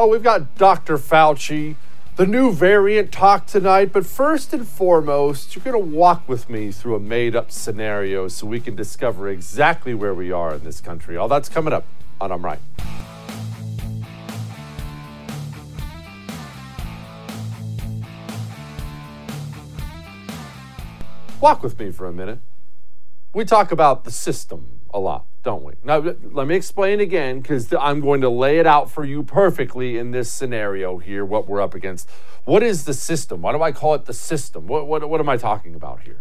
Oh, we've got Dr. Fauci, the new variant talk tonight, but first and foremost, you're going to walk with me through a made up scenario so we can discover exactly where we are in this country. All that's coming up on I'm Right. Walk with me for a minute. We talk about the system a lot, don't we? Now, let me explain again because I'm going to lay it out for you perfectly in this scenario here, what we're up against. What is the system? Why do I call it the system? What, what, what am I talking about here?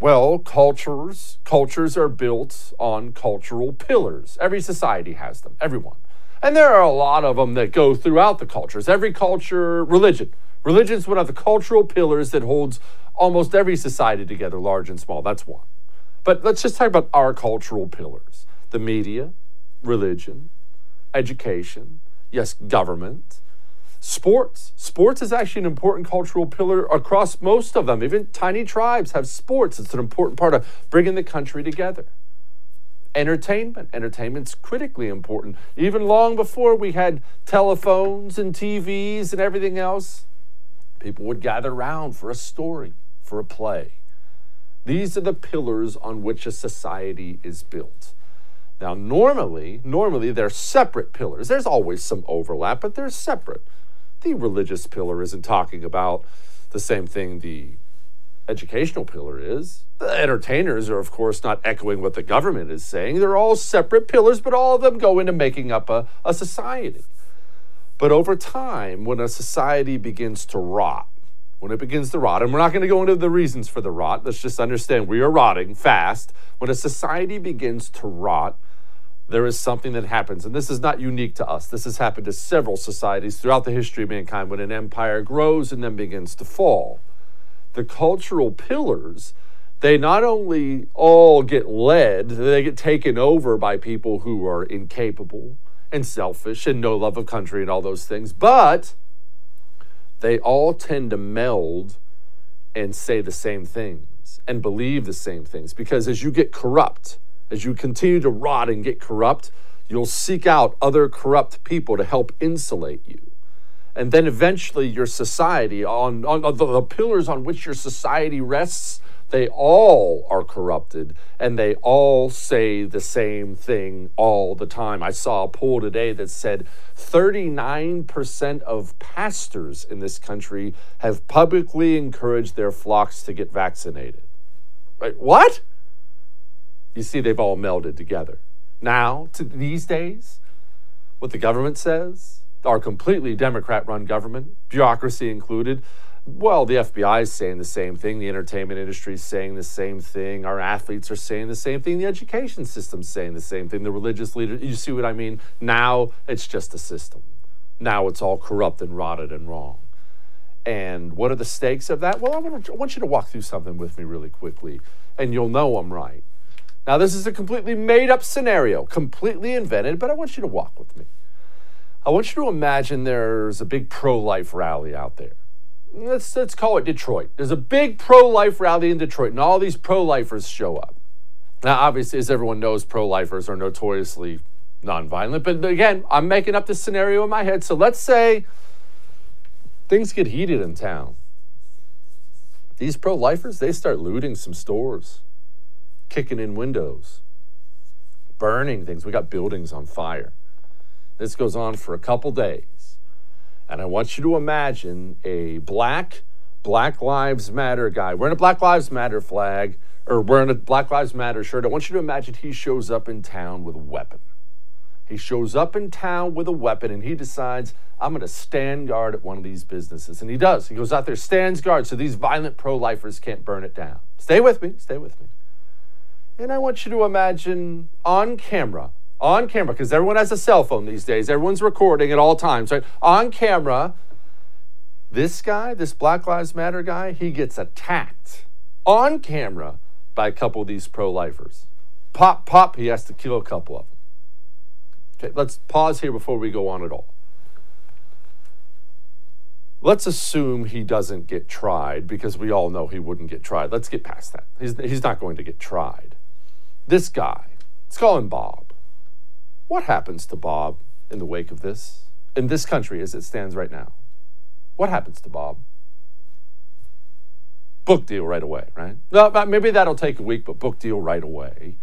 Well, cultures cultures are built on cultural pillars. Every society has them, everyone. And there are a lot of them that go throughout the cultures. Every culture, religion. Religion is one of the cultural pillars that holds almost every society together, large and small. That's one. But let's just talk about our cultural pillars the media, religion, education, yes, government, sports. Sports is actually an important cultural pillar across most of them. Even tiny tribes have sports, it's an important part of bringing the country together. Entertainment. Entertainment's critically important. Even long before we had telephones and TVs and everything else, people would gather around for a story for a play. These are the pillars on which a society is built. Now, normally, normally they're separate pillars. There's always some overlap, but they're separate. The religious pillar isn't talking about the same thing the educational pillar is. The entertainers are, of course, not echoing what the government is saying. They're all separate pillars, but all of them go into making up a, a society. But over time, when a society begins to rot, when it begins to rot, and we're not going to go into the reasons for the rot, let's just understand we are rotting fast. When a society begins to rot, there is something that happens, and this is not unique to us. This has happened to several societies throughout the history of mankind when an empire grows and then begins to fall. The cultural pillars, they not only all get led, they get taken over by people who are incapable and selfish and no love of country and all those things, but they all tend to meld and say the same things and believe the same things because as you get corrupt, as you continue to rot and get corrupt, you'll seek out other corrupt people to help insulate you. And then eventually, your society, on, on the, the pillars on which your society rests, they all are corrupted and they all say the same thing all the time. I saw a poll today that said 39% of pastors in this country have publicly encouraged their flocks to get vaccinated. Right? What? You see, they've all melded together. Now, to these days, what the government says, our completely Democrat run government, bureaucracy included, well, the FBI is saying the same thing. The entertainment industry is saying the same thing. Our athletes are saying the same thing. The education system's saying the same thing. The religious leaders, you see what I mean? Now it's just a system. Now it's all corrupt and rotted and wrong. And what are the stakes of that? Well, I want, to, I want you to walk through something with me really quickly, and you'll know I'm right. Now, this is a completely made up scenario, completely invented, but I want you to walk with me. I want you to imagine there's a big pro life rally out there let's let's call it Detroit. There's a big pro-life rally in Detroit, and all these pro-lifers show up. Now, obviously, as everyone knows, pro-lifers are notoriously nonviolent. But again, I'm making up this scenario in my head. So let's say things get heated in town. These pro-lifers, they start looting some stores, kicking in windows, burning things. We got buildings on fire. This goes on for a couple days. And I want you to imagine a black Black Lives Matter guy wearing a Black Lives Matter flag or wearing a Black Lives Matter shirt. I want you to imagine he shows up in town with a weapon. He shows up in town with a weapon and he decides, I'm going to stand guard at one of these businesses. And he does. He goes out there, stands guard so these violent pro lifers can't burn it down. Stay with me, stay with me. And I want you to imagine on camera on camera, because everyone has a cell phone these days, everyone's recording at all times, right? On camera, this guy, this Black Lives Matter guy, he gets attacked on camera by a couple of these pro lifers. Pop, pop, he has to kill a couple of them. Okay, let's pause here before we go on at all. Let's assume he doesn't get tried because we all know he wouldn't get tried. Let's get past that. He's, he's not going to get tried. This guy, let's call him Bob. What happens to Bob in the wake of this? in this country as it stands right now, what happens to Bob? Book deal right away, right? No, maybe that'll take a week, but book deal right away.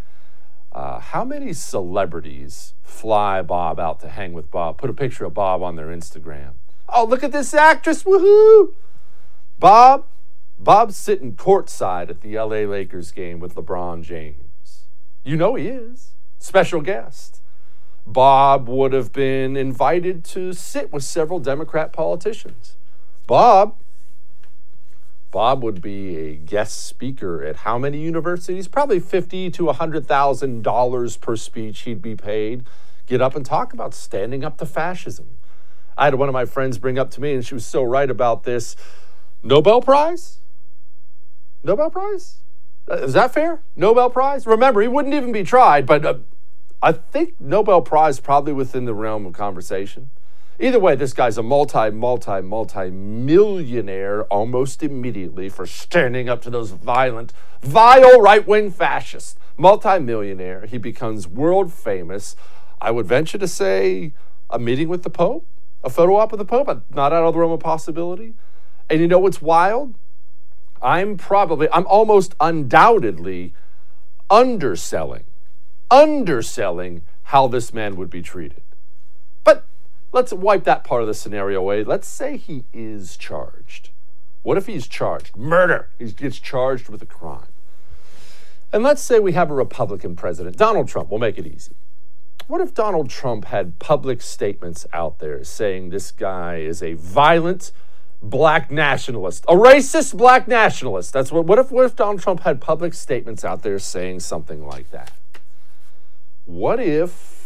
Uh, how many celebrities fly Bob out to hang with Bob, put a picture of Bob on their Instagram? Oh, look at this actress, woohoo! Bob, Bob's sitting courtside at the LA Lakers game with LeBron James. You know he is. Special guest. Bob would have been invited to sit with several Democrat politicians. Bob Bob would be a guest speaker at how many universities? Probably fifty to hundred thousand dollars per speech he'd be paid. Get up and talk about standing up to fascism. I had one of my friends bring up to me, and she was so right about this. Nobel Prize? Nobel Prize? Uh, is that fair? Nobel Prize? Remember, he wouldn't even be tried, but uh, I think Nobel Prize probably within the realm of conversation. Either way, this guy's a multi, multi, multi millionaire almost immediately for standing up to those violent, vile right wing fascists. Multi millionaire. He becomes world famous. I would venture to say a meeting with the Pope, a photo op with the Pope, not out of the realm of possibility. And you know what's wild? I'm probably, I'm almost undoubtedly underselling, underselling how this man would be treated. But let's wipe that part of the scenario away. Let's say he is charged. What if he's charged? Murder. He gets charged with a crime. And let's say we have a Republican president, Donald Trump. We'll make it easy. What if Donald Trump had public statements out there saying this guy is a violent black nationalist, a racist black nationalist? That's what. What if? What if Donald Trump had public statements out there saying something like that? What if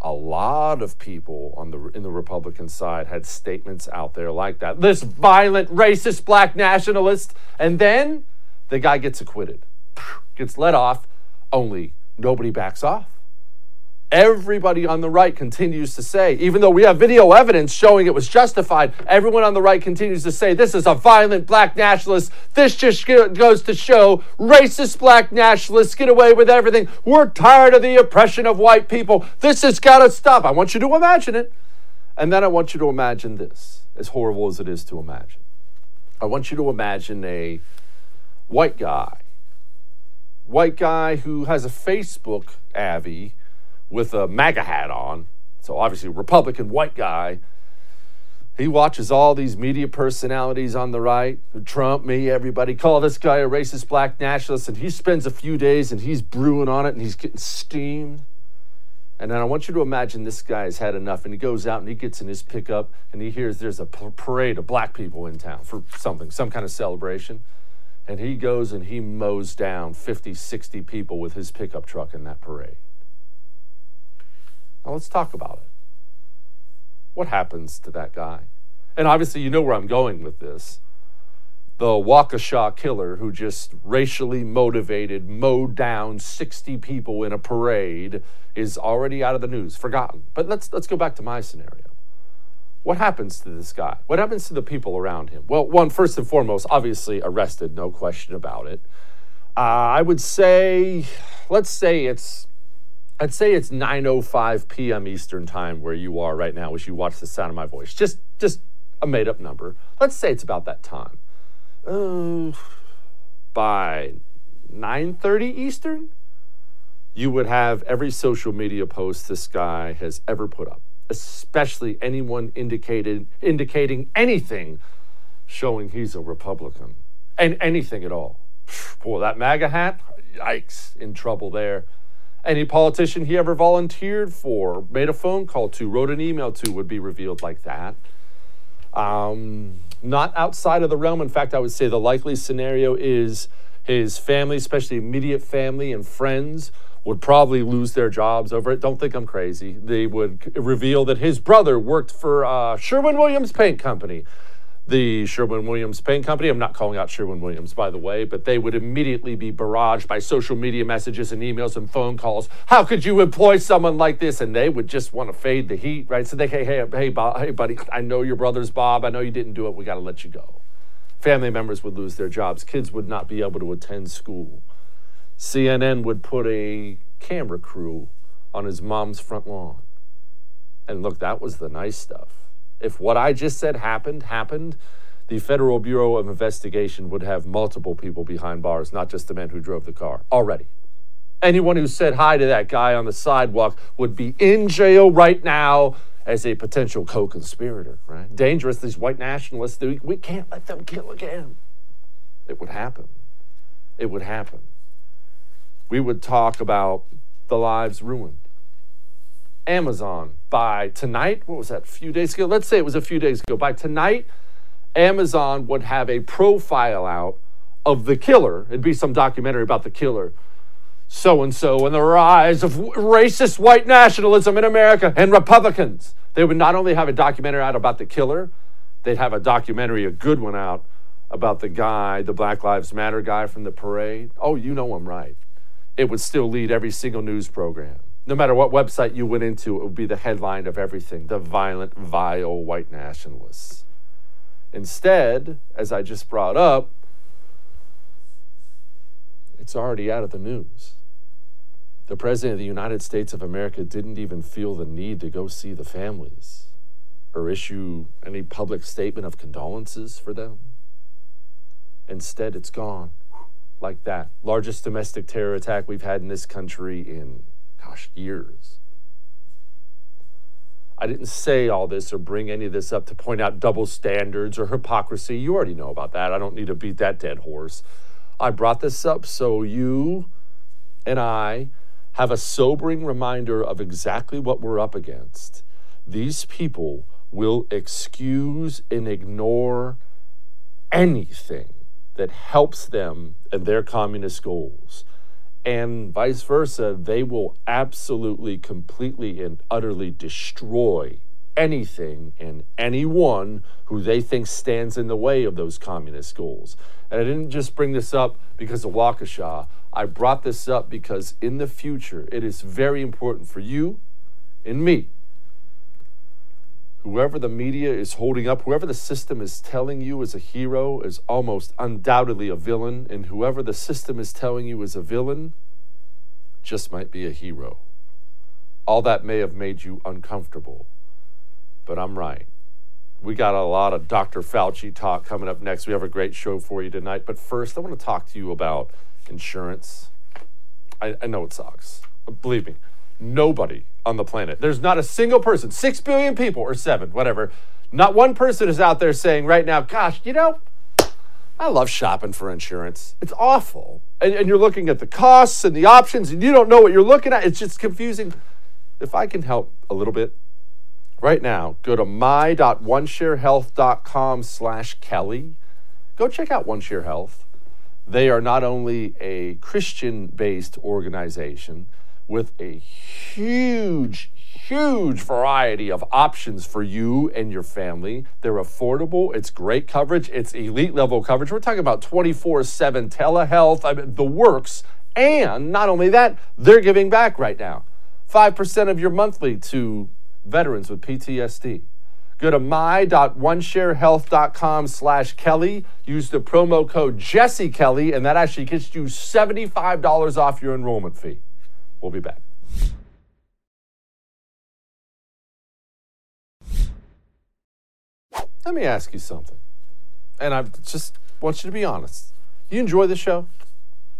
a lot of people on the in the Republican side had statements out there like that. This violent, racist, black nationalist, and then the guy gets acquitted, gets let off. Only nobody backs off. Everybody on the right continues to say, even though we have video evidence showing it was justified, everyone on the right continues to say this is a violent black nationalist. This just goes to show racist black nationalists get away with everything. We're tired of the oppression of white people. This has got to stop. I want you to imagine it. And then I want you to imagine this, as horrible as it is to imagine. I want you to imagine a white guy, white guy who has a Facebook Avi with a MAGA hat on. So obviously, Republican white guy. He watches all these media personalities on the right, Trump, me, everybody, call this guy a racist black nationalist, and he spends a few days and he's brewing on it and he's getting steamed. And then I want you to imagine this guy has had enough and he goes out and he gets in his pickup and he hears there's a parade of black people in town for something, some kind of celebration. And he goes and he mows down 50, 60 people with his pickup truck in that parade. Let's talk about it. What happens to that guy? And obviously, you know where I'm going with this. The Waukesha killer who just racially motivated, mowed down 60 people in a parade is already out of the news, forgotten. But let's, let's go back to my scenario. What happens to this guy? What happens to the people around him? Well, one, first and foremost, obviously arrested, no question about it. Uh, I would say, let's say it's I'd say it's 9:05 p.m. Eastern time where you are right now as you watch the sound of my voice. Just just a made up number. Let's say it's about that time. Uh, by 9:30 Eastern, you would have every social media post this guy has ever put up, especially anyone indicated indicating anything showing he's a Republican and anything at all. Boy, that MAGA hat, yikes, in trouble there any politician he ever volunteered for, made a phone call to, wrote an email to would be revealed like that. Um, not outside of the realm. In fact, I would say the likely scenario is his family, especially immediate family and friends, would probably lose their jobs over it. Don't think I'm crazy. They would reveal that his brother worked for uh, Sherwin Williams Paint Company the Sherwin Williams Paint Company. I'm not calling out Sherwin Williams, by the way, but they would immediately be barraged by social media messages and emails and phone calls. How could you employ someone like this? And they would just want to fade the heat, right? So they, hey, hey, hey, Bob, hey, buddy, I know your brother's Bob. I know you didn't do it. We got to let you go. Family members would lose their jobs. Kids would not be able to attend school. CNN would put a camera crew on his mom's front lawn. And look, that was the nice stuff. If what I just said happened, happened, the Federal Bureau of Investigation would have multiple people behind bars, not just the man who drove the car, already. Anyone who said hi to that guy on the sidewalk would be in jail right now as a potential co conspirator, right? Dangerous, these white nationalists, we, we can't let them kill again. It would happen. It would happen. We would talk about the lives ruined. Amazon by tonight, what was that, a few days ago? Let's say it was a few days ago. By tonight, Amazon would have a profile out of the killer. It'd be some documentary about the killer. So and so, and the rise of racist white nationalism in America and Republicans. They would not only have a documentary out about the killer, they'd have a documentary, a good one out about the guy, the Black Lives Matter guy from the parade. Oh, you know I'm right. It would still lead every single news program. No matter what website you went into, it would be the headline of everything the violent, vile white nationalists. Instead, as I just brought up, it's already out of the news. The President of the United States of America didn't even feel the need to go see the families or issue any public statement of condolences for them. Instead, it's gone like that. Largest domestic terror attack we've had in this country in, gosh, years. I didn't say all this or bring any of this up to point out double standards or hypocrisy. You already know about that. I don't need to beat that dead horse. I brought this up so you and I have a sobering reminder of exactly what we're up against. These people will excuse and ignore anything that helps them and their communist goals. And vice versa, they will absolutely, completely, and utterly destroy anything and anyone who they think stands in the way of those communist goals. And I didn't just bring this up because of Waukesha. I brought this up because in the future, it is very important for you and me whoever the media is holding up, whoever the system is telling you is a hero is almost undoubtedly a villain, and whoever the system is telling you is a villain just might be a hero. All that may have made you uncomfortable, but I'm right. We got a lot of Dr. Fauci talk coming up next. We have a great show for you tonight, but first, I want to talk to you about insurance. I, I know it sucks. Believe me, nobody on the planet. There's not a single person, six billion people or seven, whatever. Not one person is out there saying right now, gosh, you know, I love shopping for insurance. It's awful. And, and, you're looking at the costs and the options and you don't know what you're looking at. It's just confusing. If I can help a little bit right now, go to my.onesharehealth.com slash Kelly. Go check out OneShare Health. They are not only a Christian based organization, with a huge, huge variety of options for you and your family. They're affordable, it's great coverage, it's elite level coverage. We're talking about 24 7 telehealth, I mean, the works. And not only that, they're giving back right now 5% of your monthly to veterans with PTSD. Go to my.onesharehealth.com slash Kelly. Use the promo code Jesse Kelly, and that actually gets you $75 off your enrollment fee. We'll be back. Let me ask you something. And I just want you to be honest. Do you enjoy the show?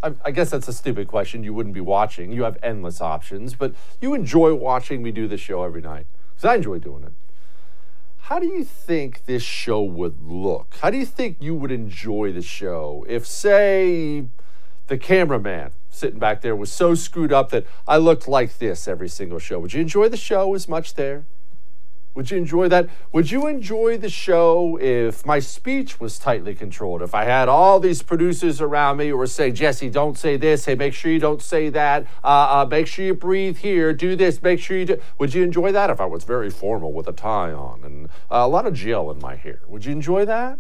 I, I, guess that's a stupid question. You wouldn't be watching. You have endless options, but you enjoy watching me do the show every night because I enjoy doing it. How do you think this show would look? How do you think you would enjoy the show if, say, the cameraman sitting back there was so screwed up that I looked like this every single show. Would you enjoy the show as much there? Would you enjoy that? Would you enjoy the show if my speech was tightly controlled? If I had all these producers around me who were saying, Jesse, don't say this. Hey, make sure you don't say that. Uh, uh, make sure you breathe here. Do this. Make sure you do. Would you enjoy that if I was very formal with a tie on and uh, a lot of gel in my hair? Would you enjoy that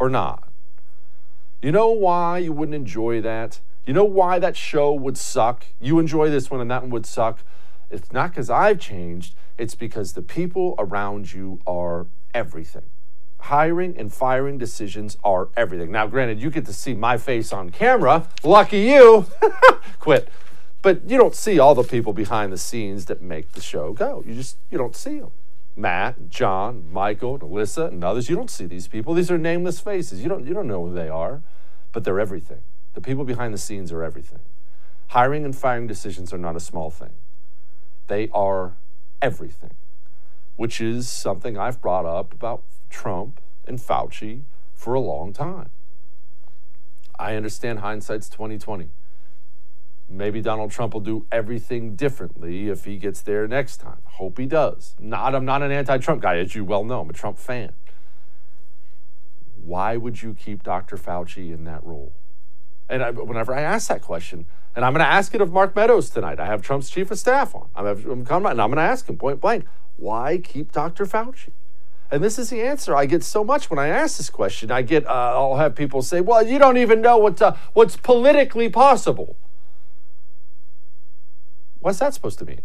or not? You know why you wouldn't enjoy that? You know why that show would suck? You enjoy this one and that one would suck. It's not because I've changed, it's because the people around you are everything. Hiring and firing decisions are everything. Now, granted, you get to see my face on camera. Lucky you. Quit. But you don't see all the people behind the scenes that make the show go. You just you don't see them. Matt, John, Michael, Alyssa, and others. You don't see these people. These are nameless faces. You don't you don't know who they are, but they're everything. The people behind the scenes are everything. Hiring and firing decisions are not a small thing. They are everything, which is something I've brought up about Trump and Fauci for a long time. I understand hindsight's 2020. Maybe Donald Trump will do everything differently if he gets there next time. Hope he does. Not I'm not an anti-Trump guy, as you well know. I'm a Trump fan. Why would you keep Dr. Fauci in that role? And I, whenever I ask that question, and I'm going to ask it of Mark Meadows tonight. I have Trump's chief of staff on. I'm, I'm coming, and I'm going to ask him point blank, why keep Dr. Fauci? And this is the answer I get so much when I ask this question. I get, uh, I'll have people say, "Well, you don't even know what uh, what's politically possible." What's that supposed to mean?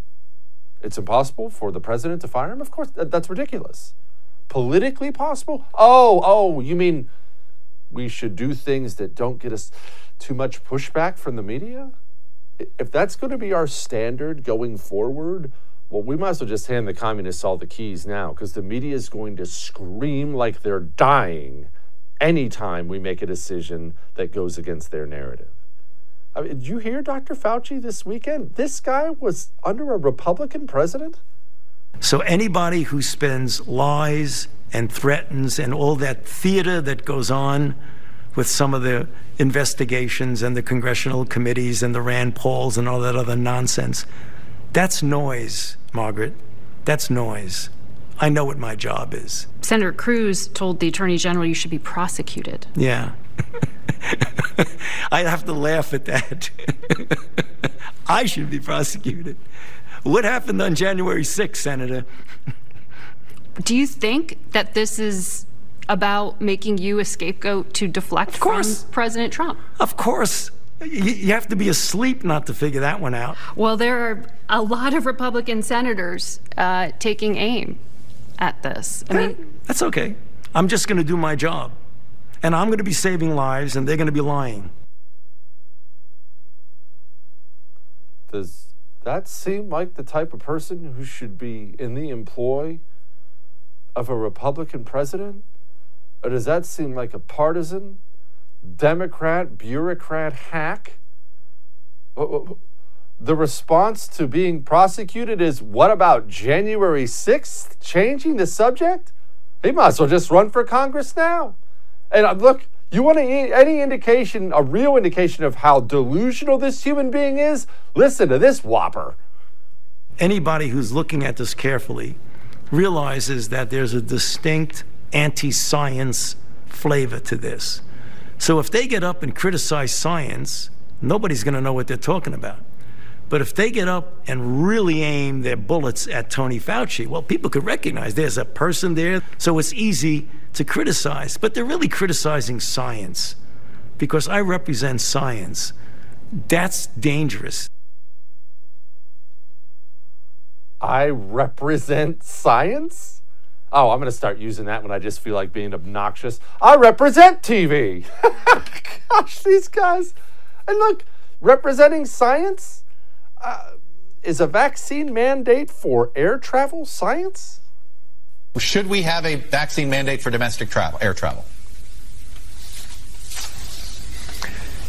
It's impossible for the president to fire him. Of course, that, that's ridiculous. Politically possible? Oh, oh, you mean we should do things that don't get us too much pushback from the media? If that's going to be our standard going forward, well, we might as well just hand the communists all the keys now because the media is going to scream like they're dying anytime we make a decision that goes against their narrative. I mean, did you hear Dr. Fauci this weekend? This guy was under a Republican president? So anybody who spends lies and threatens and all that theater that goes on with some of the investigations and the congressional committees and the Rand Pauls and all that other nonsense. That's noise, Margaret. That's noise. I know what my job is. Senator Cruz told the Attorney General you should be prosecuted. Yeah. I have to laugh at that. I should be prosecuted. What happened on January 6th, Senator? Do you think that this is about making you a scapegoat to deflect of from President Trump? Of course. You have to be asleep not to figure that one out. Well, there are a lot of Republican senators uh, taking aim at this. I mean, that's okay. I'm just going to do my job. And I'm going to be saving lives, and they're going to be lying. Does that seem like the type of person who should be in the employ of a Republican president? Or does that seem like a partisan, Democrat, bureaucrat hack? The response to being prosecuted is what about January 6th changing the subject? He might as well just run for Congress now. And uh, look, you want any indication, a real indication of how delusional this human being is? Listen to this whopper. Anybody who's looking at this carefully realizes that there's a distinct anti science flavor to this. So if they get up and criticize science, nobody's going to know what they're talking about. But if they get up and really aim their bullets at Tony Fauci, well, people could recognize there's a person there, so it's easy to criticize. But they're really criticizing science because I represent science. That's dangerous. I represent science? Oh, I'm going to start using that when I just feel like being obnoxious. I represent TV. Gosh, these guys. And look, representing science uh, is a vaccine mandate for air travel science? Should we have a vaccine mandate for domestic travel, air travel?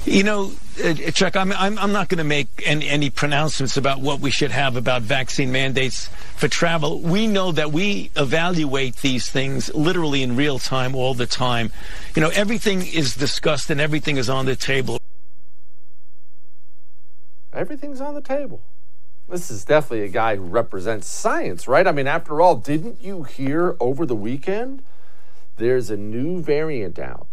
You know, Uh, Chuck, I'm, I'm, I'm not going to make any, any pronouncements about what we should have about vaccine mandates for travel. We know that we evaluate these things literally in real time all the time. You know, everything is discussed and everything is on the table. Everything's on the table. This is definitely a guy who represents science, right? I mean, after all, didn't you hear over the weekend? There's a new variant out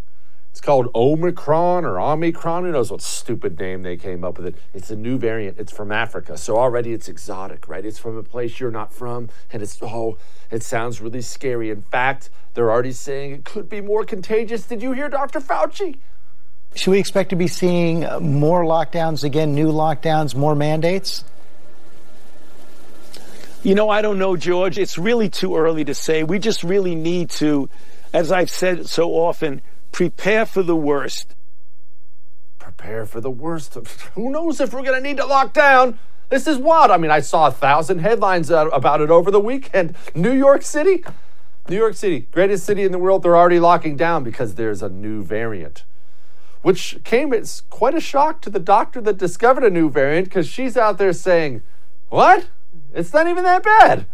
it's called Omicron or Omicron. Who knows what stupid name they came up with it? It's a new variant. It's from Africa. So already it's exotic, right? It's from a place you're not from. And it's, oh, it sounds really scary. In fact, they're already saying it could be more contagious. Did you hear Dr. Fauci? Should we expect to be seeing more lockdowns again, new lockdowns, more mandates? You know, I don't know, George. It's really too early to say. We just really need to, as I've said so often, prepare for the worst. Prepare prepare for the worst. Who knows if we're going to need to lock down? This is what? I mean, I saw a thousand headlines uh, about it over the weekend. New York City, New York City, greatest city in the world, they're already locking down because there's a new variant, which came as quite a shock to the doctor that discovered a new variant because she's out there saying, What? It's not even that bad.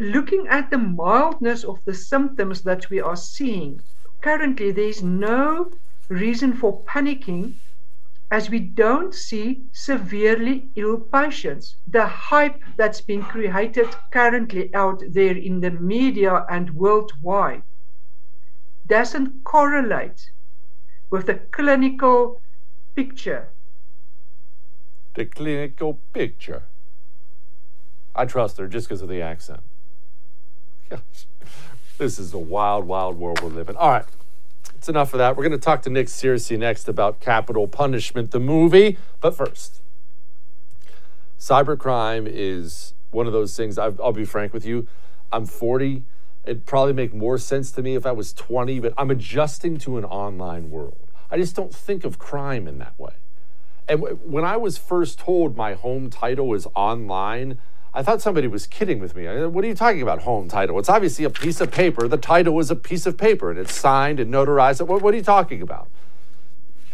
Looking at the mildness of the symptoms that we are seeing, currently there's no reason for panicking as we don't see severely ill patients. The hype that's been created currently out there in the media and worldwide doesn't correlate with the clinical picture. The clinical picture. I trust her just because of the accent. this is a wild, wild world we're living. All right. It's enough of that. We're going to talk to Nick Searcy next about Capitol Punishment, the movie. But first, cybercrime is one of those things. i will be frank with you. I'm 40. It'd probably make more sense to me if I was 20, but I'm adjusting to an online world. I just don't think of crime in that way. And when I was first told my home title is online, I thought somebody was kidding with me. What are you talking about, home title? It's obviously a piece of paper. The title is a piece of paper and it's signed and notarized. What, what are you talking about?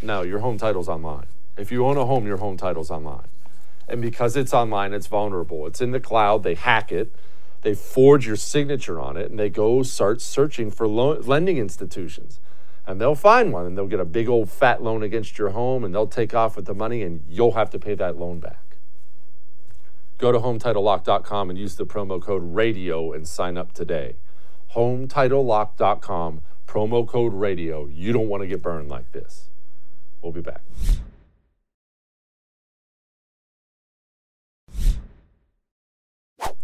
No, your home title's online. If you own a home, your home title's online. And because it's online, it's vulnerable. It's in the cloud. They hack it. They forge your signature on it and they go start searching for lo- lending institutions. And they'll find one and they'll get a big old fat loan against your home and they'll take off with the money and you'll have to pay that loan back. Go to HomeTitleLock.com and use the promo code RADIO and sign up today. HomeTitleLock.com, promo code RADIO. You don't want to get burned like this. We'll be back.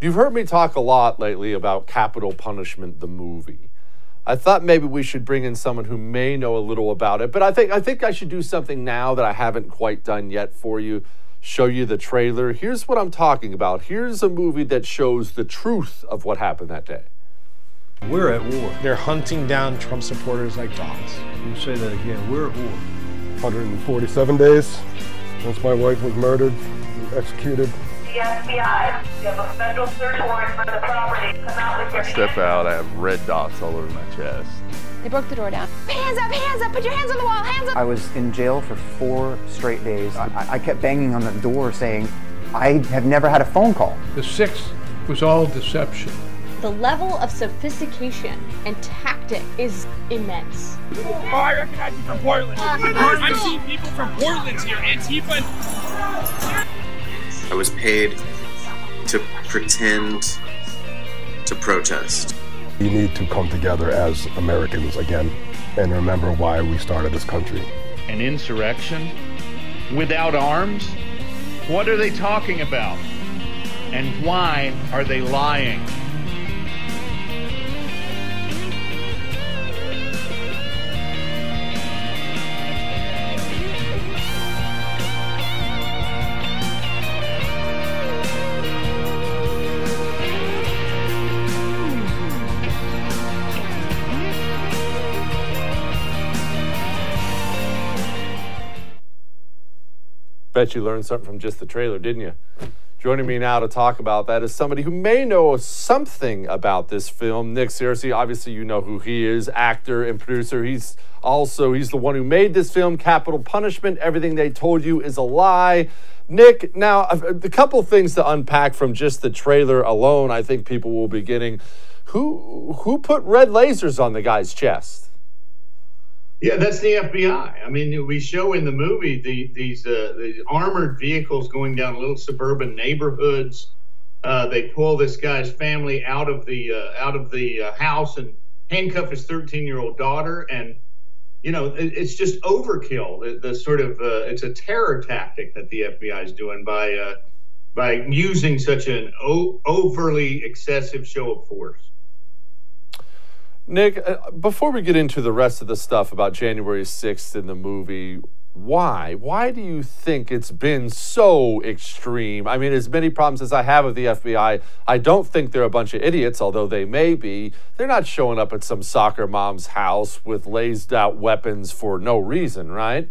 You've heard me talk a lot lately about Capitol Punishment, the movie. I thought maybe we should bring in someone who may know a little about it, but I think I think I should do something now that I haven't quite done yet for you show you the trailer. Here's what I'm talking about. Here's a movie that shows the truth of what happened that day. We're at war. They're hunting down Trump supporters like dogs. You say that again. We're at war. 147 days since my wife was murdered, and executed. The FBI, you have a federal search warrant for the property. Come out with your I step out, I have red dots all over my chest. They broke the door down. Hands up, hands up, put your hands on the wall, hands up. I was in jail for four straight days. I, I kept banging on the door saying, I have never had a phone call. The sixth was all deception. The level of sophistication and tactic is immense. Oh, I recognize you from Portland. Uh, I've uh, seen uh. people from Portland here, Antifa. I was paid to pretend to protest. We need to come together as Americans again and remember why we started this country. An insurrection? Without arms? What are they talking about? And why are they lying? Bet you learned something from just the trailer, didn't you? Joining me now to talk about that is somebody who may know something about this film. Nick Searcy, obviously you know who he is, actor and producer. He's also he's the one who made this film, Capitol Punishment. Everything they told you is a lie. Nick, now a couple things to unpack from just the trailer alone. I think people will be getting. Who who put red lasers on the guy's chest? Yeah, that's the FBI. I mean, we show in the movie the, these uh, the armored vehicles going down little suburban neighborhoods. Uh, they pull this guy's family out of the uh, out of the uh, house and handcuff his 13 year old daughter, and you know it, it's just overkill. The, the sort of uh, it's a terror tactic that the FBI is doing by uh, by using such an o- overly excessive show of force. Nick, uh, before we get into the rest of the stuff about January 6th in the movie, why? Why do you think it's been so extreme? I mean, as many problems as I have with the FBI, I don't think they're a bunch of idiots, although they may be. They're not showing up at some soccer mom's house with lazed out weapons for no reason, right?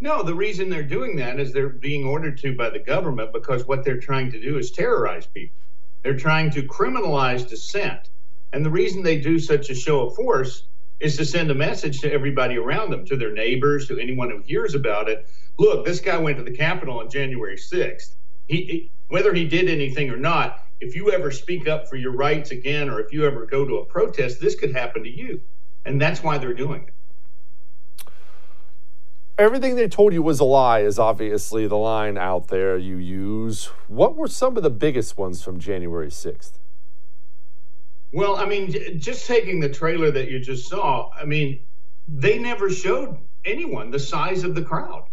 No, the reason they're doing that is they're being ordered to by the government because what they're trying to do is terrorize people. They're trying to criminalize dissent. And the reason they do such a show of force is to send a message to everybody around them, to their neighbors, to anyone who hears about it. Look, this guy went to the Capitol on January 6th. He, he, whether he did anything or not, if you ever speak up for your rights again, or if you ever go to a protest, this could happen to you. And that's why they're doing it. Everything they told you was a lie is obviously the line out there you use. What were some of the biggest ones from January 6th? Well, I mean, just taking the trailer that you just saw, I mean, they never showed anyone the size of the crowd.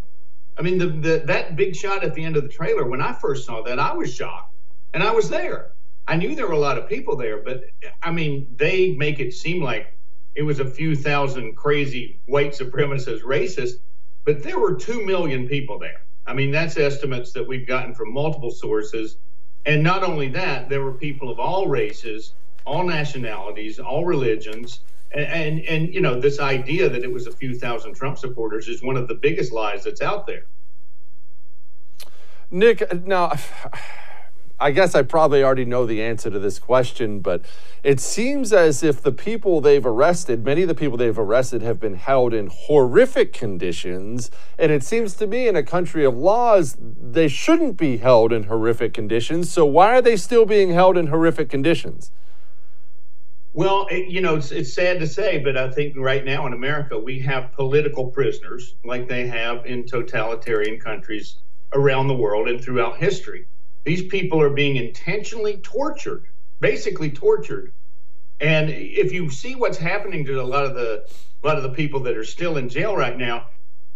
I mean, the, the that big shot at the end of the trailer, when I first saw that, I was shocked. And I was there. I knew there were a lot of people there, but I mean, they make it seem like it was a few thousand crazy white supremacist racists, but there were 2 million people there. I mean, that's estimates that we've gotten from multiple sources. And not only that, there were people of all races all nationalities, all religions. And, and, and, you know, this idea that it was a few thousand Trump supporters is one of the biggest lies that's out there. Nick, now, I guess I probably already know the answer to this question, but it seems as if the people they've arrested, many of the people they've arrested, have been held in horrific conditions. And it seems to me, in a country of laws, they shouldn't be held in horrific conditions. So why are they still being held in horrific conditions? Well, it, you know, it's, it's sad to say, but I think right now in America, we have political prisoners like they have in totalitarian countries around the world and throughout history. These people are being intentionally tortured, basically tortured. And if you see what's happening to a lot of the a lot of the people that are still in jail right now,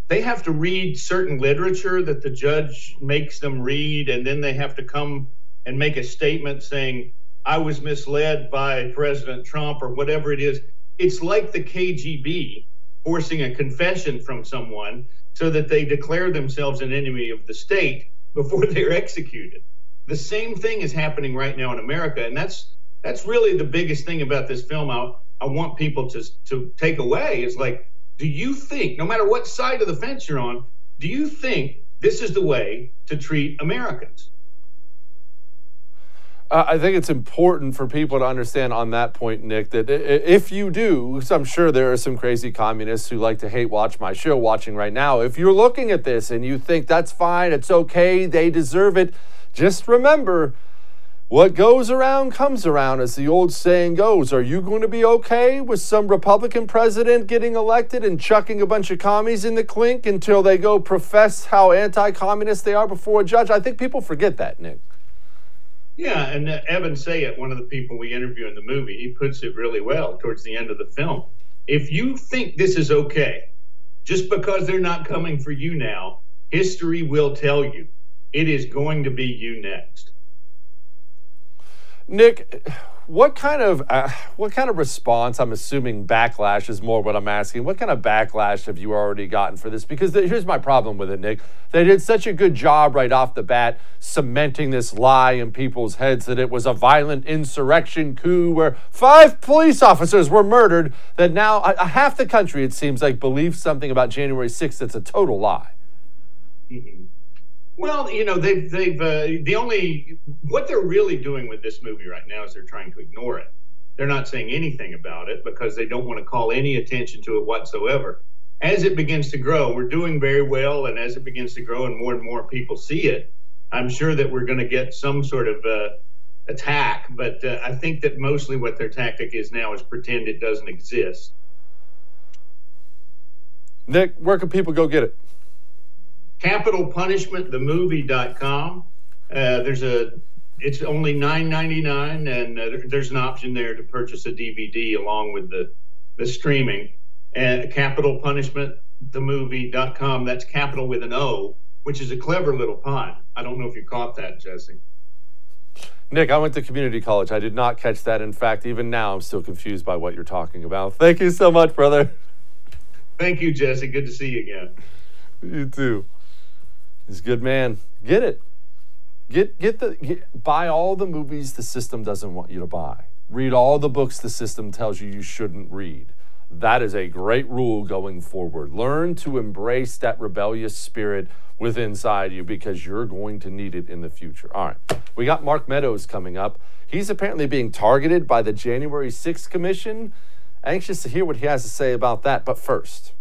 they have to read certain literature that the judge makes them read, and then they have to come and make a statement saying, I was misled by President Trump or whatever it is. It's like the KGB forcing a confession from someone so that they declare themselves an enemy of the state before they're executed. The same thing is happening right now in America, and that's that's really the biggest thing about this film. I, I want people to to take away is like, do you think, no matter what side of the fence you're on, do you think this is the way to treat Americans? I think it's important for people to understand on that point, Nick, that if you do, I'm sure there are some crazy communists who like to hate watch my show watching right now. If you're looking at this and you think that's fine, it's okay, they deserve it, just remember what goes around comes around, as the old saying goes. Are you going to be okay with some Republican president getting elected and chucking a bunch of commies in the clink until they go profess how anti communist they are before a judge? I think people forget that, Nick. Yeah, and uh, Evan Sayet, one of the people we interview in the movie, he puts it really well towards the end of the film. If you think this is okay, just because they're not coming for you now, history will tell you it is going to be you next. Nick, what kind of uh, what kind of response? I'm assuming backlash is more what I'm asking. What kind of backlash have you already gotten for this? Because the, here's my problem with it, Nick. They did such a good job right off the bat cementing this lie in people's heads that it was a violent insurrection coup where five police officers were murdered. That now uh, half the country, it seems like, believes something about January 6th that's a total lie. Mm-hmm. Well, you know, they've they've uh, the only what they're really doing with this movie right now is they're trying to ignore it. They're not saying anything about it because they don't want to call any attention to it whatsoever. As it begins to grow, we're doing very well, and as it begins to grow and more and more people see it, I'm sure that we're going to get some sort of uh, attack. But uh, I think that mostly what their tactic is now is pretend it doesn't exist. Nick, where can people go get it? capitolpunishmentthemovie.com. Uh, there's a it's only nine ninety nine, and uh, there's an option there to purchase a DVD along with the the streaming. And capitolpunishmentthemovie.com. That's Capitol with an O, which is a clever little pun. I don't know if you caught that, Jesse. Nick, I went to community college. I did not catch that. In fact, even now, I'm still confused by what you're talking about. Thank you so much, brother. Thank you, Jesse. Good to see you again. You too. He's a good man. Get it. Get get the get, buy all the movies the system doesn't want you to buy. Read all the books the system tells you you shouldn't read. That is a great rule going forward. Learn to embrace that rebellious spirit within inside you because you're going to need it in the future. All right. We got Mark Meadows coming up. He's apparently being targeted by the January 6th Commission. Anxious to hear what he has to say about that. But first,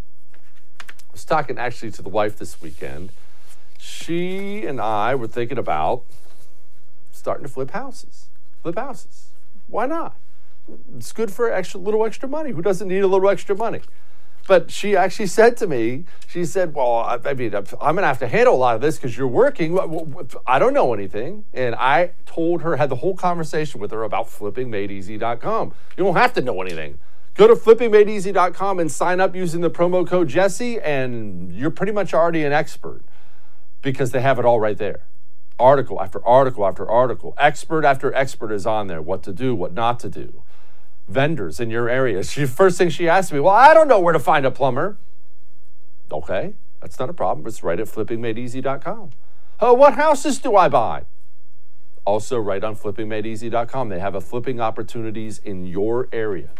I was talking actually to the wife this weekend. She and I were thinking about starting to flip houses. Flip houses. Why not? It's good for extra little extra money. Who doesn't need a little extra money? But she actually said to me, she said, Well, I, I mean, I'm going to have to handle a lot of this because you're working. I don't know anything. And I told her, had the whole conversation with her about flippingmadeeasy.com. You don't have to know anything. Go to flippingmadeeasy.com and sign up using the promo code Jesse, and you're pretty much already an expert because they have it all right there. Article after article after article, expert after expert is on there. What to do, what not to do vendors in your area. She first thing she asked me, "Well, I don't know where to find a plumber." Okay, that's not a problem. It's right at flippingmadeeasy.com. Oh, uh, what houses do I buy? Also, right on flippingmadeeasy.com. They have a flipping opportunities in your area.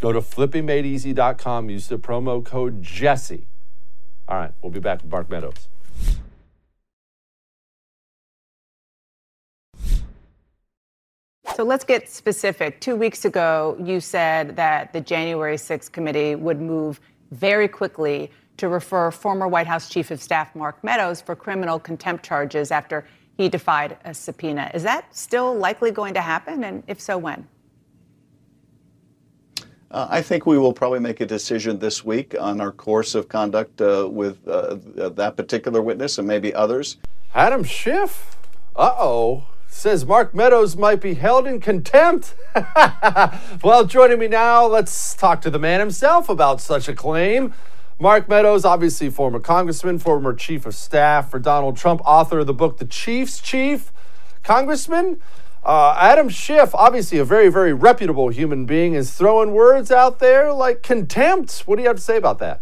Go to flippingmadeeasy.com. Use the promo code Jesse. All right, we'll be back with Mark Meadows. So let's get specific. Two weeks ago, you said that the January 6th committee would move very quickly to refer former White House Chief of Staff Mark Meadows for criminal contempt charges after he defied a subpoena. Is that still likely going to happen? And if so, when? Uh, I think we will probably make a decision this week on our course of conduct uh, with uh, that particular witness and maybe others. Adam Schiff? Uh oh says Mark Meadows might be held in contempt. well, joining me now, let's talk to the man himself about such a claim. Mark Meadows, obviously former congressman, former chief of staff for Donald Trump, author of the book The Chief's Chief. Congressman, uh, Adam Schiff, obviously a very, very reputable human being, is throwing words out there like contempt. What do you have to say about that?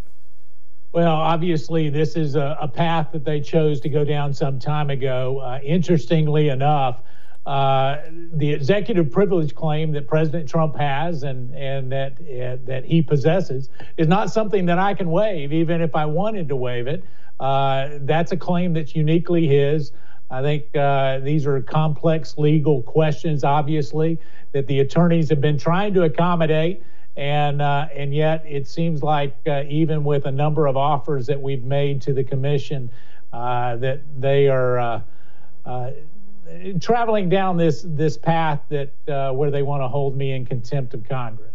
Well, obviously, this is a, a, path that they chose to go down some time ago. Uh, interestingly enough, uh, the executive privilege claim that President Trump has and and that uh, that he possesses is not something that I can waive, even if I wanted to waive it. Uh, that's a claim that's uniquely his. I think uh, these are complex legal questions, obviously, that the attorneys have been trying to accommodate and uh, and yet it seems like uh, even with a number of offers that we've made to the commission, uh, that they are uh, uh, traveling down this this path that uh, where they want to hold me in contempt of Congress.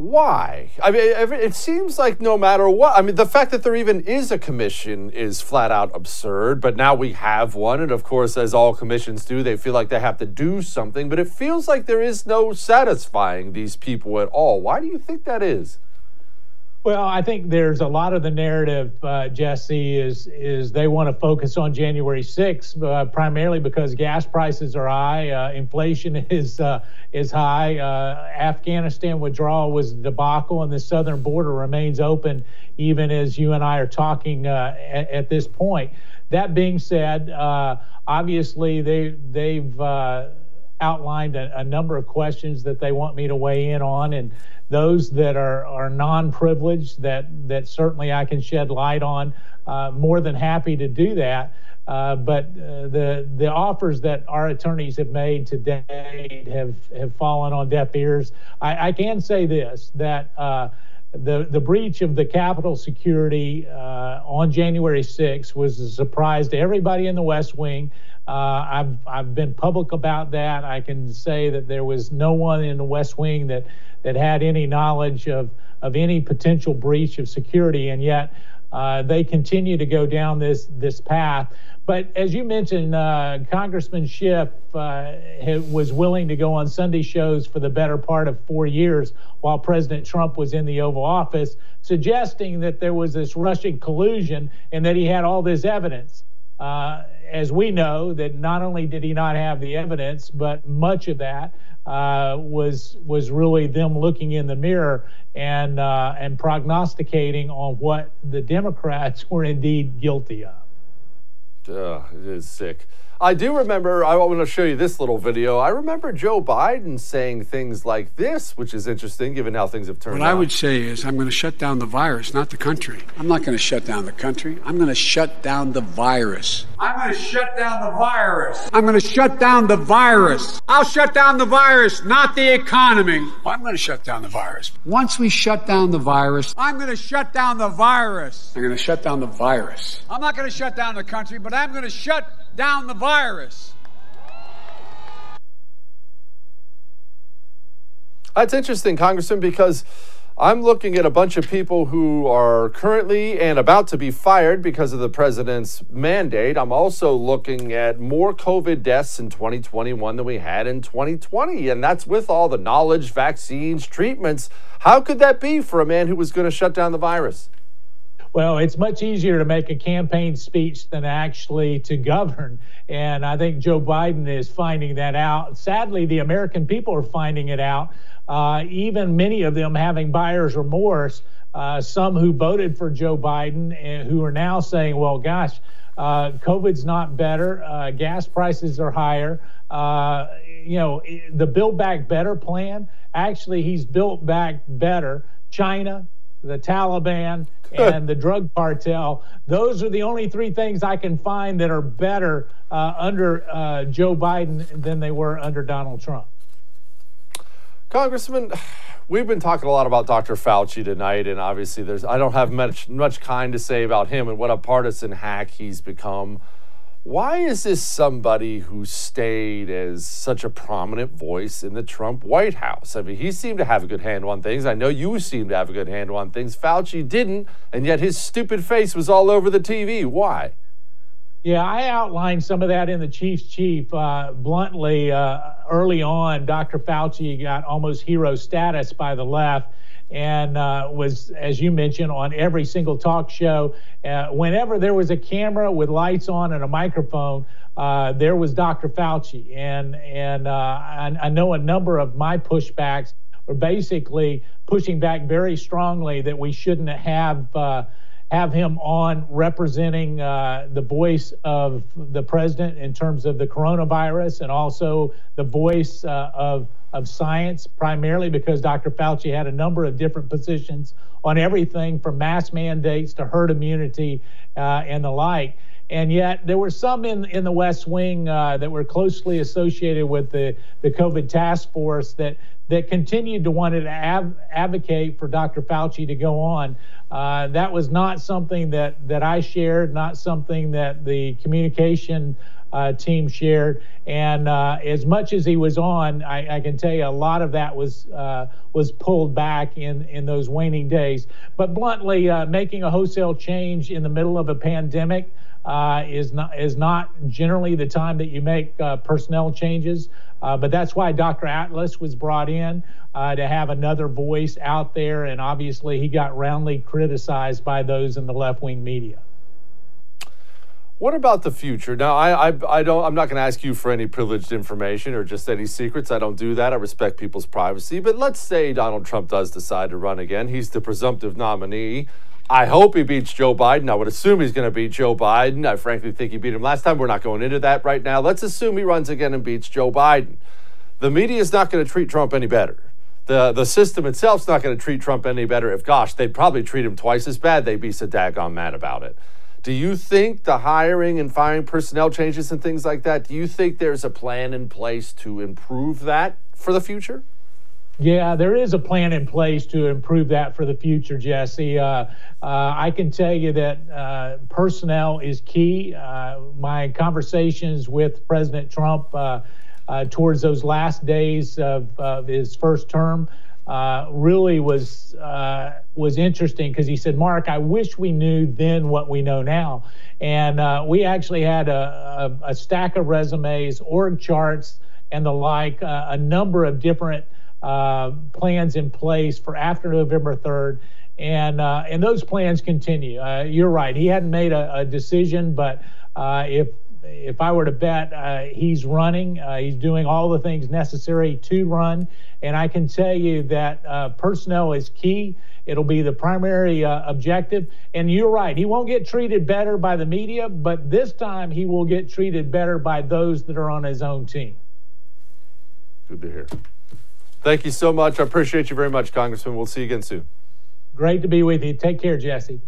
Why? I mean, it seems like no matter what, I mean, the fact that there even is a commission is flat out absurd, but now we have one. And of course, as all commissions do, they feel like they have to do something, but it feels like there is no satisfying these people at all. Why do you think that is? Well, I think there's a lot of the narrative, uh, Jesse, is is they want to focus on January 6th, uh, primarily because gas prices are high, uh, inflation is uh, is high, uh, Afghanistan withdrawal was a debacle, and the southern border remains open, even as you and I are talking uh, at, at, this point. That being said, obviously they they've outlined a, a number of questions that they want me to weigh in on, and those that are, are non-privileged that, that certainly I can shed light on. Uh, more than happy to do that. Uh, but uh, the the offers that our attorneys have made to date have have fallen on deaf ears. I, I can say this that uh, the the breach of the Capitol security uh, on January 6th was a surprise to everybody in the West Wing. Uh, I've I've been public about that. I can say that there was no one in the West Wing that that had any knowledge of, of any potential breach of security, and yet uh, they continue to go down this this path. But as you mentioned, uh, Congressman Schiff uh, was willing to go on Sunday shows for the better part of four years while President Trump was in the Oval Office, suggesting that there was this Russian collusion and that he had all this evidence. As we know, that not only did he not have the evidence, but much of that uh, was was really them looking in the mirror and uh, and prognosticating on what the Democrats were indeed guilty of. It is sick. I do remember, I want to show you this little video. I remember Joe Biden saying things like this, which is interesting given how things have turned What out. What I would say is I'm going to shut down the virus, not the country. I'm not going to shut down the country. I'm going to shut down the virus. I'm going to shut down the virus. I'm going to shut down the virus. I'll shut down the virus, not the economy. I'm going to shut down the virus. Once we shut down the virus, I'm going to shut down the virus. I'm going to shut down the virus. I'm not going to shut down the country, but I'm going to shut down the virus. That's interesting, Congressman, because I'm looking at a bunch of people who are currently and about to be fired because of the president's mandate. I'm also looking at more COVID deaths in 2021 than we had in 2020. And that's with all the knowledge, vaccines, treatments. How could that be for a man who was going to shut down the virus? Well, it's much easier to make a campaign speech than actually to govern. And I think Joe Biden is finding that out. Sadly, the American people are finding it out. Uh, even many of them having buyer's remorse. Uh, some who voted for Joe Biden and who are now saying, well, gosh, uh, COVID's not better. Uh, gas prices are higher. Uh, you know, the Build Back Better plan, actually, he's built back better. China, the Taliban, and the drug cartel. Those are the only three things I can find that are better uh, under uh, Joe Biden than they were under Donald Trump. Congressman, we've been talking a lot about Dr. Fauci tonight, and obviously, there's I don't have much much kind to say about him and what a partisan hack he's become. Why is this somebody who stayed as such a prominent voice in the Trump White House? I mean, he seemed to have a good handle on things. I know you seem to have a good handle on things. Fauci didn't, and yet his stupid face was all over the TV. Why? Yeah, I outlined some of that in the Chief's Chief. Uh, bluntly, uh, early on, Dr. Fauci got almost hero status by the left and uh, was, as you mentioned, on every single talk show. Uh, whenever there was a camera with lights on and a microphone, uh, there was Dr. Fauci. And, and uh, I, I know a number of my pushbacks were basically pushing back very strongly that we shouldn't have have him on representing uh, the voice of the president in terms of the coronavirus and also the voice uh, of of science, primarily because Dr. Fauci had a number of different positions on everything from mass mandates to herd immunity uh, and the like. And yet, there were some in, in the West Wing uh, that were closely associated with the, the COVID task force that, that continued to want to advocate for Dr. Fauci to go on. Uh, that was not something that, that I shared, not something that the communication uh, team shared. And uh, as much as he was on, I, I, can tell you a lot of that was uh, was pulled back in in those waning days. But bluntly, uh, making a wholesale change in the middle of a pandemic. Uh, is not is not generally the time that you make uh, personnel changes, but that's why Dr. Atlas was brought in to have another voice out there, and obviously he got roundly criticized by those in the left wing media. What about the future? Now, I, I, I don't. I'm not going to ask you for any privileged information or just any secrets. I don't do that. I respect people's privacy. But let's say Donald Trump does decide to run again. He's the presumptive nominee. I hope he beats Joe Biden. I would assume he's going to beat Joe Biden. I frankly think he beat him last time. We're not going into that right now. Let's assume he runs again and beats Joe Biden. The media is not going to treat Trump any better. The, the system itself's not going to treat Trump any better. If, gosh, they'd probably treat him twice as bad. They'd be so daggone mad about it. Do you think the hiring and firing personnel changes and things like that, do you think there's a plan in place to improve that for the future? Yeah, there is a plan in place to improve that for the future, Jesse. Uh, uh, I can tell you that uh, personnel is key. Uh, my conversations with President Trump uh, uh, towards those last days of, of his first term uh, really was uh, was interesting because he said, "Mark, I wish we knew then what we know now." And uh, we actually had a, a, a, stack of resumes, org charts, and the like, uh, a number of different uh, plans in place for after November third. And and those plans continue. you're right. He hadn't made a, a decision, but if if I were to bet, uh, he's running. Uh, he's doing all the things necessary to run. And I can tell you that uh, personnel is key. It'll be the primary uh, objective. And you're right, he won't get treated better by the media, but this time he will get treated better by those that are on his own team. Good to hear. Thank you so much. I appreciate you very much, Congressman. We'll see you again soon. Great to be with you. Take care, Jesse.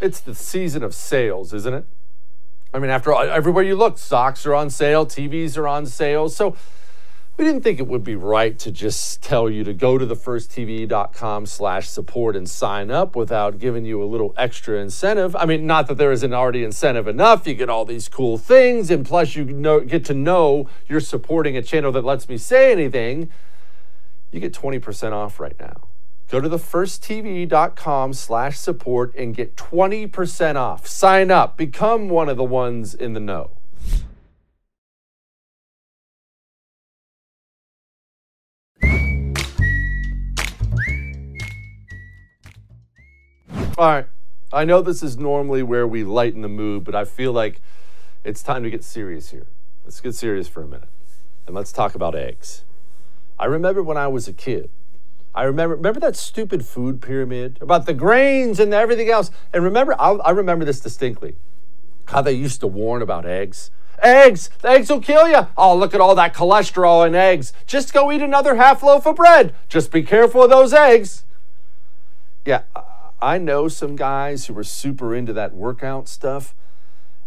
It's the season of sales, isn't it? I mean, after all, everywhere you look, socks are on sale, TVs are on sale. So we didn't think it would be right to just tell you to go to thefirsttv.com slash support and sign up without giving you a little extra incentive. I mean, not that there isn't already incentive enough. You get all these cool things, and plus you know, get to know you're supporting a channel that lets me say anything. You get 20% off right now. Go to thefirsttv.com slash support and get 20% off. Sign up. Become one of the ones in the know. All right. I know this is normally where we lighten the mood, but I feel like it's time to get serious here. Let's get serious for a minute. And let's talk about eggs. I remember when I was a kid, I remember remember that stupid food pyramid about the grains and everything else. And remember, I, I remember this distinctly. How they used to warn about eggs. Eggs, the eggs will kill you. Oh, look at all that cholesterol in eggs. Just go eat another half loaf of bread. Just be careful of those eggs. Yeah, I know some guys who are super into that workout stuff.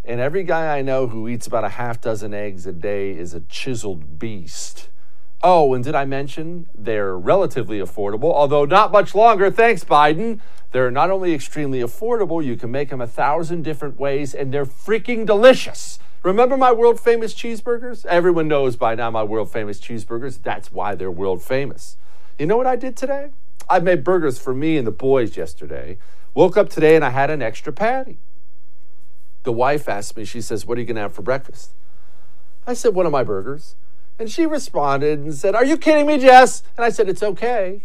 And every guy I know who eats about a half dozen eggs a day is a chiseled beast. Oh, and did I mention they're relatively affordable, although not much longer, thanks, Biden. They're not only extremely affordable, you can make them a thousand different ways, and they're freaking delicious. Remember my world famous cheeseburgers? Everyone knows by now my world famous cheeseburgers. That's why they're world famous. You know what I did today? I made burgers for me and the boys yesterday. Woke up today and I had an extra patty. The wife asked me, she says, What are you going to have for breakfast? I said, One of my burgers. And she responded and said, Are you kidding me, Jess? And I said, It's okay.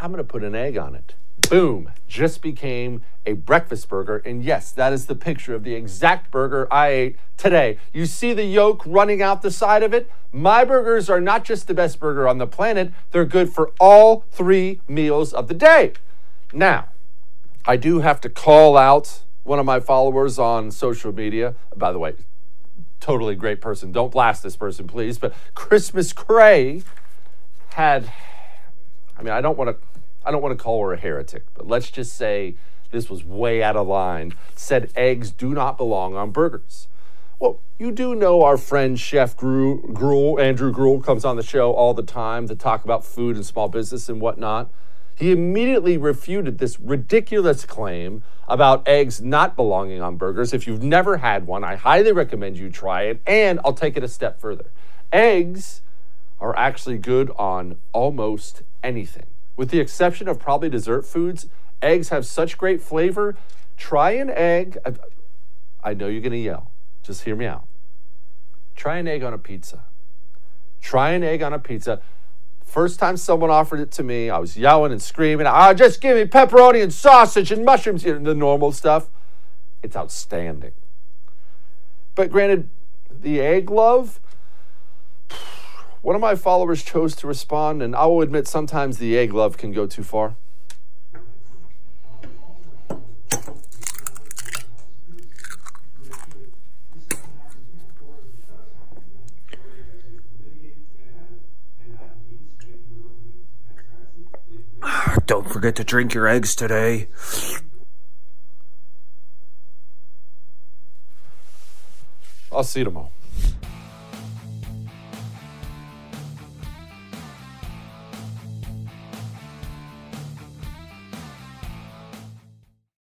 I'm going to put an egg on it. Boom, just became a breakfast burger. And yes, that is the picture of the exact burger I ate today. You see the yolk running out the side of it? My burgers are not just the best burger on the planet, they're good for all three meals of the day. Now, I do have to call out one of my followers on social media. By the way, totally great person. Don't blast this person, please. But Christmas Cray had, I mean, I don't want to, I don't want to call her a heretic, but let's just say this was way out of line. Said eggs do not belong on burgers. Well, you do know our friend Chef Gruel, Andrew Gruel, comes on the show all the time to talk about food and small business and whatnot. He immediately refuted this ridiculous claim about eggs not belonging on burgers. If you've never had one, I highly recommend you try it. And I'll take it a step further. Eggs are actually good on almost anything. With the exception of probably dessert foods, eggs have such great flavor. Try an egg. I know you're going to yell. Just hear me out. Try an egg on a pizza. Try an egg on a pizza. First time someone offered it to me, I was yelling and screaming, ah, just give me pepperoni and sausage and mushrooms, you know, the normal stuff. It's outstanding. But granted, the egg love, one of my followers chose to respond, and I will admit sometimes the egg love can go too far. Don't forget to drink your eggs today. I'll see you tomorrow.